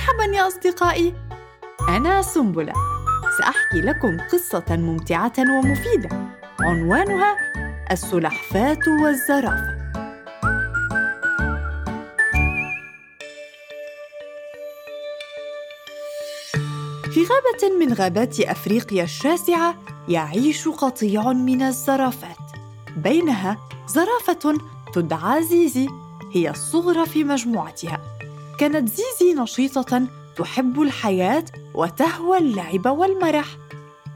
مرحبا يا أصدقائي. أنا سنبلة. سأحكي لكم قصة ممتعة ومفيدة. عنوانها السلحفاة والزرافة. في غابة من غابات أفريقيا الشاسعة يعيش قطيع من الزرافات. بينها زرافة تدعى زيزي هي الصغرى في مجموعتها. كانت زيزي نشيطة تحب الحياة وتهوى اللعب والمرح.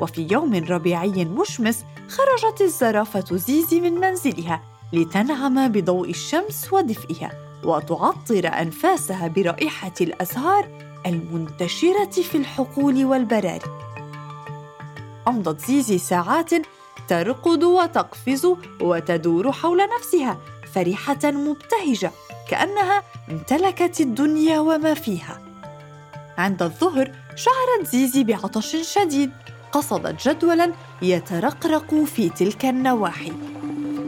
وفي يوم ربيعي مشمس خرجت الزرافة زيزي من منزلها لتنعم بضوء الشمس ودفئها وتعطر أنفاسها برائحة الأزهار المنتشرة في الحقول والبراري أمضت زيزي ساعات ترقد وتقفز وتدور حول نفسها فرحة مبتهجة كأنها امتلكت الدنيا وما فيها. عند الظهر شعرت زيزي بعطش شديد. قصدت جدولا يترقرق في تلك النواحي.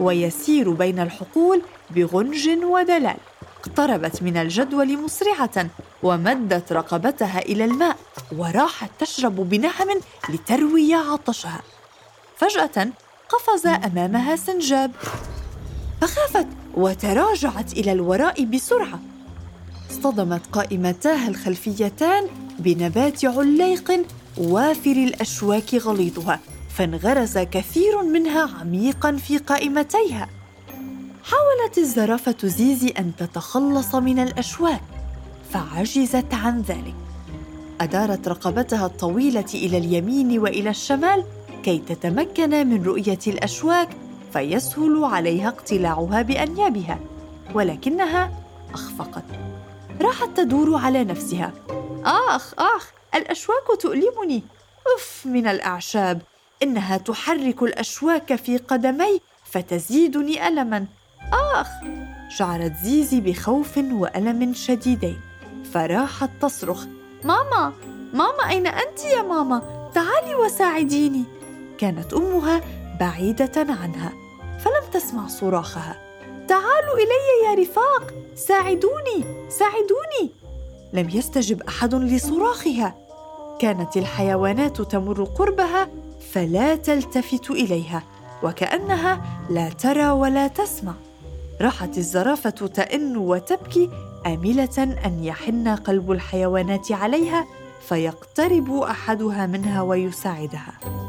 ويسير بين الحقول بغنج ودلال. اقتربت من الجدول مسرعة ومدت رقبتها إلى الماء. وراحت تشرب بنهم لتروي عطشها. فجأة قفز أمامها سنجاب. فخافت وتراجعت إلى الوراء بسرعة. اصطدمت قائمتاها الخلفيتان بنبات عليق وافر الأشواك غليظها فانغرز كثير منها عميقا في قائمتيها. حاولت الزرافة زيزي أن تتخلص من الأشواك فعجزت عن ذلك. أدارت رقبتها الطويلة إلى اليمين وإلى الشمال كي تتمكن من رؤية الأشواك فيسهل عليها اقتلاعها بأنيابها ولكنها أخفقت. راحت تدور على نفسها. آخ آخ الأشواك تؤلمني. اف من الأعشاب. إنها تحرك الأشواك في قدمي فتزيدني الما. آخ شعرت زيزي بخوف وألم شديدين. فراحت تصرخ. ماما ماما أين أنت يا ماما؟ تعالي وساعديني. كانت أمها بعيدة عنها. تسمع صراخها. تعالوا إلي يا رفاق. ساعدوني ساعدوني. لم يستجب أحد لصراخها. كانت الحيوانات تمر قربها فلا تلتفت إليها وكأنها لا ترى ولا تسمع. راحت الزرافة تئن وتبكي آملة أن يحن قلب الحيوانات عليها فيقترب أحدها منها ويساعدها.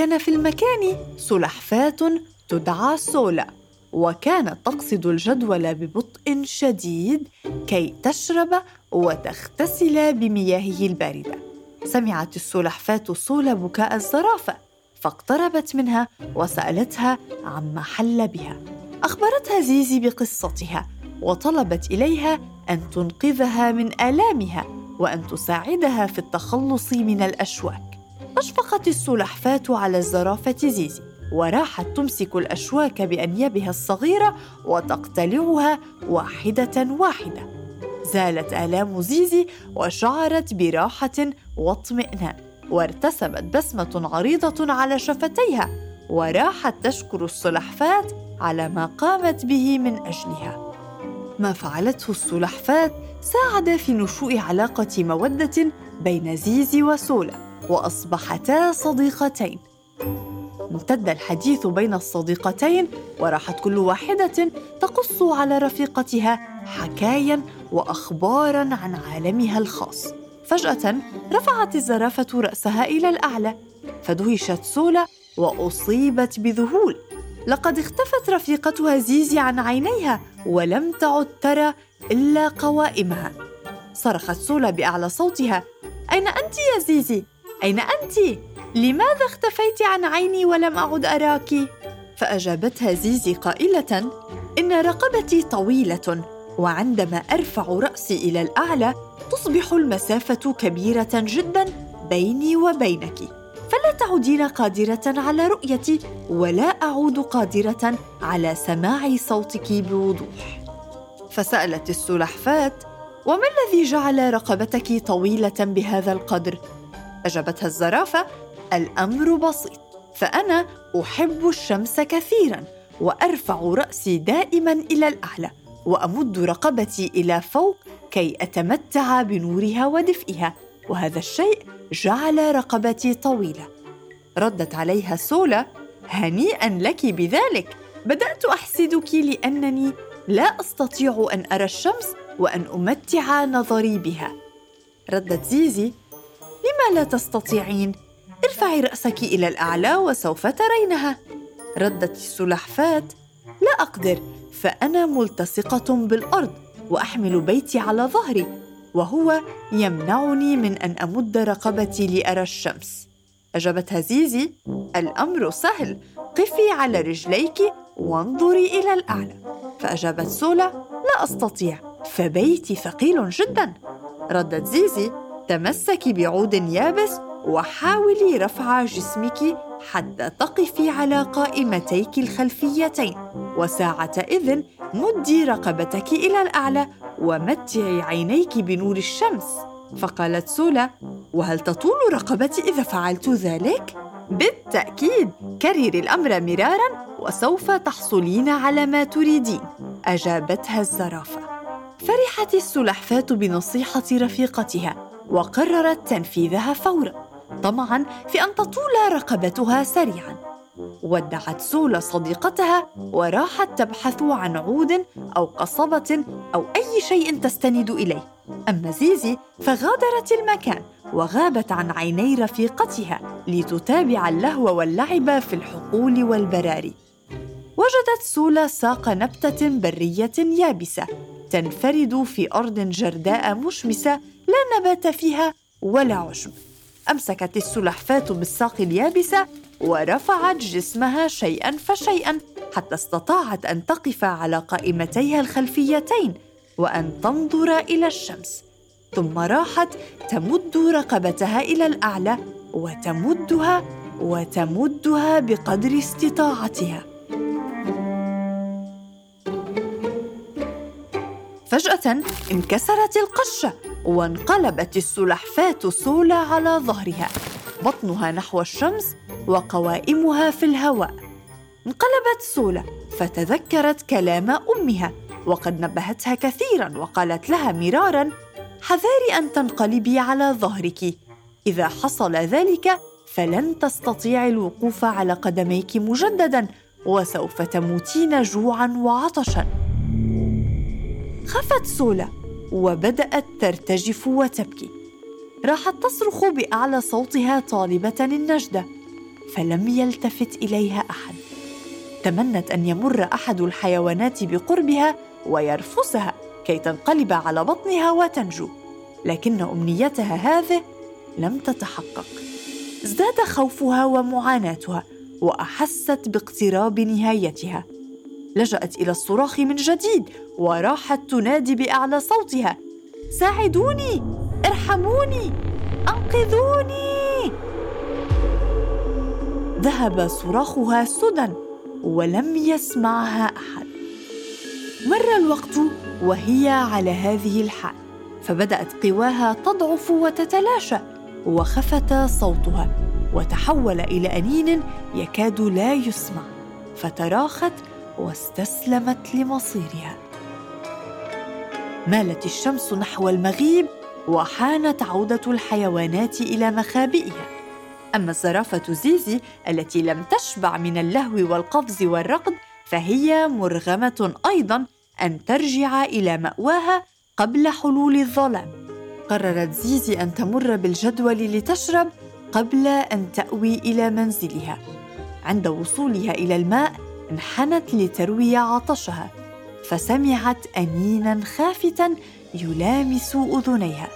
كان في المكان سلحفاة تدعى سولا وكانت تقصد الجدول ببطء شديد كي تشرب وتغتسل بمياهه الباردة. سمعت السلحفاة سولا بكاء الزرافة فاقتربت منها وسألتها عما حل بها. أخبرتها زيزي بقصتها وطلبت إليها أن تنقذها من آلامها وأن تساعدها في التخلص من الأشواك. أشفقت السلحفاة على الزرافة زيزي وراحت تمسك الأشواك بأنيابها الصغيرة وتقتلعها واحدة واحدة. زالت آلام زيزي وشعرت براحة واطمئنان وارتسمت بسمة عريضة على شفتيها وراحت تشكر السلحفاة على ما قامت به من أجلها. ما فعلته السلحفاة ساعد في نشوء علاقة مودة بين زيزي وسولا. وأصبحتا صديقتين. امتد الحديث بين الصديقتين وراحت كل واحدة تقص على رفيقتها حكايا واخبارا عن عالمها الخاص. فجأة رفعت الزرافة رأسها إلى الأعلى فدهشت سولا وأصيبت بذهول. لقد اختفت رفيقتها زيزي عن عينيها ولم تعد ترى إلا قوائمها. صرخت سولا بأعلى صوتها أين أنت يا زيزي أين أنت؟ لماذا اختفيت عن عيني ولم أعد أراك؟ فأجابتها زيزي قائلة إن رقبتي طويلة وعندما أرفع رأسي إلى الأعلى تصبح المسافة كبيرة جدا بيني وبينك. فلا تعودين قادرة على رؤيتي ولا أعود قادرة على سماع صوتك بوضوح. فسألت السلحفاة وما الذي جعل رقبتك طويلة بهذا القدر؟ اجابتها الزرافة الأمر بسيط فأنا أحب الشمس كثيرا وأرفع رأسي دائما إلى الأعلى وأمد رقبتي إلى فوق كي أتمتع بنورها ودفئها وهذا الشيء جعل رقبتي طويلة. ردت عليها سولا هنيئا لك بذلك. بدأت أحسدك لأنني لا أستطيع أن أرى الشمس وأن أمتع نظري بها. ردت زيزي لا تستطيعين. ارفعي رأسك إلى الأعلى وسوف ترينها. ردت السلحفاة. لا أقدر فأنا ملتصقة بالأرض وأحمل بيتي على ظهري وهو يمنعني من أن أمد رقبتي لأرى الشمس. اجابتها زيزي الأمر سهل. قفي على رجليك وانظري إلى الأعلى. فأجابت سولا لا أستطيع. فبيتي ثقيل جدا. ردت زيزي تمسكي بعود يابس وحاولي رفع جسمك حتى تقفي على قائمتيك الخلفيتين. وساعتئذ مدي رقبتك إلى الأعلى ومتعي عينيك بنور الشمس. فقالت سولا وهل تطول رقبتي إذا فعلت ذلك؟ بالتأكيد كرري الأمر مرارا وسوف تحصلين على ما تريدين. أجابتها الزرافة. فرحت السلحفاة بنصيحة رفيقتها. وقررت تنفيذها فورا طمعا في أن تطول رقبتها سريعا. ودعت سولا صديقتها وراحت تبحث عن عود أو قصبة أو أي شيء تستند إليه. أما زيزي فغادرت المكان وغابت عن عيني رفيقتها لتتابع اللهو واللعب في الحقول والبراري. وجدت سولا ساق نبتة برية يابسة تنفرد في أرض جرداء مشمسة لا نبات فيها ولا عشب. أمسكت السلحفاة بالساق اليابسة ورفعت جسمها شيئا فشيئا حتى استطاعت أن تقف على قائمتيها الخلفيتين وأن تنظر إلى الشمس. ثم راحت تمد رقبتها إلى الأعلى وتمدها وتمدها بقدر استطاعتها. فجأة انكسرت القشه وانقلبت السلحفاة سولا على ظهرها. بطنها نحو الشمس وقوائمها في الهواء. انقلبت سولا فتذكرت كلام أمها وقد نبهتها كثيرا وقالت لها مرارا حذاري أن تنقلبي على ظهرك. إذا حصل ذلك فلن تستطيعي الوقوف على قدميك مجددا وسوف تموتين جوعا وعطشا. خفت سولا وبدأت ترتجف وتبكي. راحت تصرخ بأعلى صوتها طالبة النجدة فلم يلتفت إليها أحد. تمنت أن يمر أحد الحيوانات بقربها ويرفسها كي تنقلب على بطنها وتنجو لكن أمنيتها هذه لم تتحقق. ازداد خوفها ومعاناتها وأحست باقتراب نهايتها. لجأت إلى الصراخ من جديد وراحت تنادي بأعلى صوتها. ساعدوني! ارحموني! أنقذوني! ذهب صراخها سدى ولم يسمعها أحد. مر الوقت وهي على هذه الحال فبدأت قواها تضعف وتتلاشى وخفت صوتها وتحول إلى أنين يكاد لا يسمع فتراخت واستسلمت لمصيرها. مالت الشمس نحو المغيب وحانت عودة الحيوانات إلى مخابئها. أما الزرافة زيزي التي لم تشبع من اللهو والقفز والركض فهي مرغمة أيضا أن ترجع إلى مأواها قبل حلول الظلام. قررت زيزي أن تمر بالجدول لتشرب قبل أن تأوي إلى منزلها. عند وصولها إلى الماء انحنت لتروي عطشها فسمعت انينا خافتا يلامس أذنيها.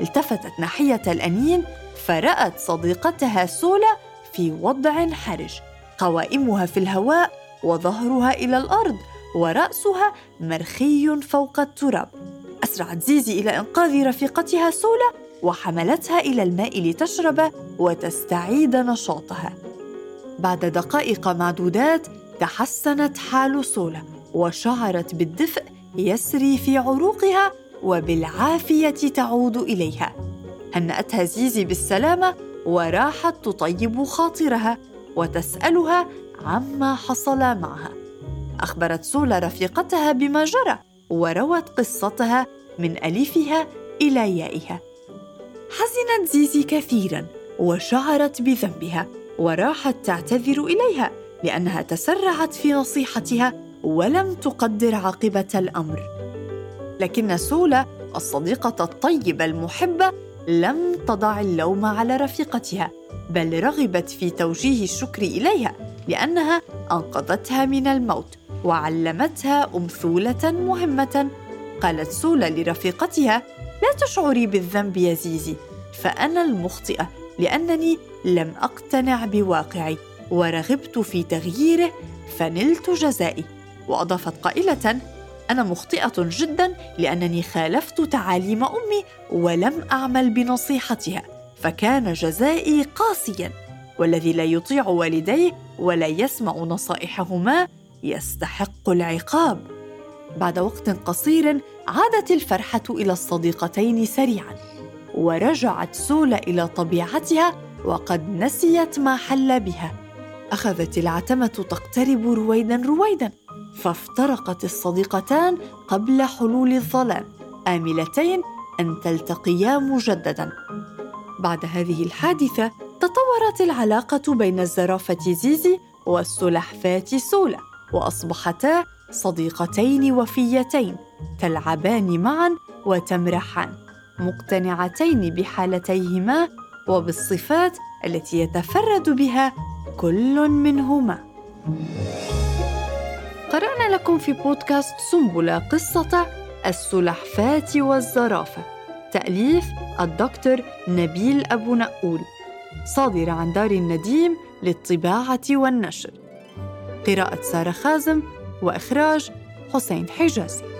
التفتت ناحية الانين فرأت صديقتها سولا في وضع حرج. قوائمها في الهواء وظهرها إلى الأرض ورأسها مرخي فوق التراب. اسرعت زيزي إلى إنقاذ رفيقتها سولا وحملتها إلى الماء لتشرب وتستعيد نشاطها. بعد دقائق معدودات تحسنت حال سولا وشعرت بالدفء يسري في عروقها وبالعافية تعود إليها. هناتها زيزي بالسلامة وراحت تطيب خاطرها وتسألها عما حصل معها. أخبرت سولا رفيقتها بما جرى وروت قصتها من ألفها إلى يائها. حزنت زيزي كثيرا وشعرت بذنبها وراحت تعتذر إليها. لأنها تسرعت في نصيحتها ولم تقدر عاقبة الأمر. لكن سولا الصديقة الطيبة المحبة لم تضع اللوم على رفيقتها بل رغبت في توجيه الشكر إليها لأنها أنقذتها من الموت وعلمتها أمثولة مهمة. قالت سولا لرفيقتها لا تشعري بالذنب يا زيزي فأنا المخطئة لأنني لم أقتنع بواقعي. ورغبت في تغييره فنلت جزائي. وأضافت قائلة أنا مخطئة جدا لأنني خالفت تعاليم أمي ولم أعمل بنصيحتها فكان جزائي قاسيا والذي لا يطيع والديه ولا يسمع نصائحهما يستحق العقاب. بعد وقت قصير عادت الفرحة إلى الصديقتين سريعا ورجعت سولا إلى طبيعتها وقد نسيت ما حل بها. أخذت العتمة تقترب رويدا رويدا فافترقت الصديقتان قبل حلول الظلام. آملتين أن تلتقيا مجددا. بعد هذه الحادثة تطورت العلاقة بين الزرافة زيزي والسلحفاة سولا وأصبحتا صديقتين وفيتين تلعبان معا وتمرحان مقتنعتين بحالتيهما وبالصفات التي يتفرد بها كل منهما. قرأنا لكم في بودكاست سنبلة قصة السلحفاة والزرافة تأليف الدكتور نبيل أبو نقول صادرة عن دار النديم للطباعة والنشر. قراءة سارة خازم وإخراج حسين حجازي.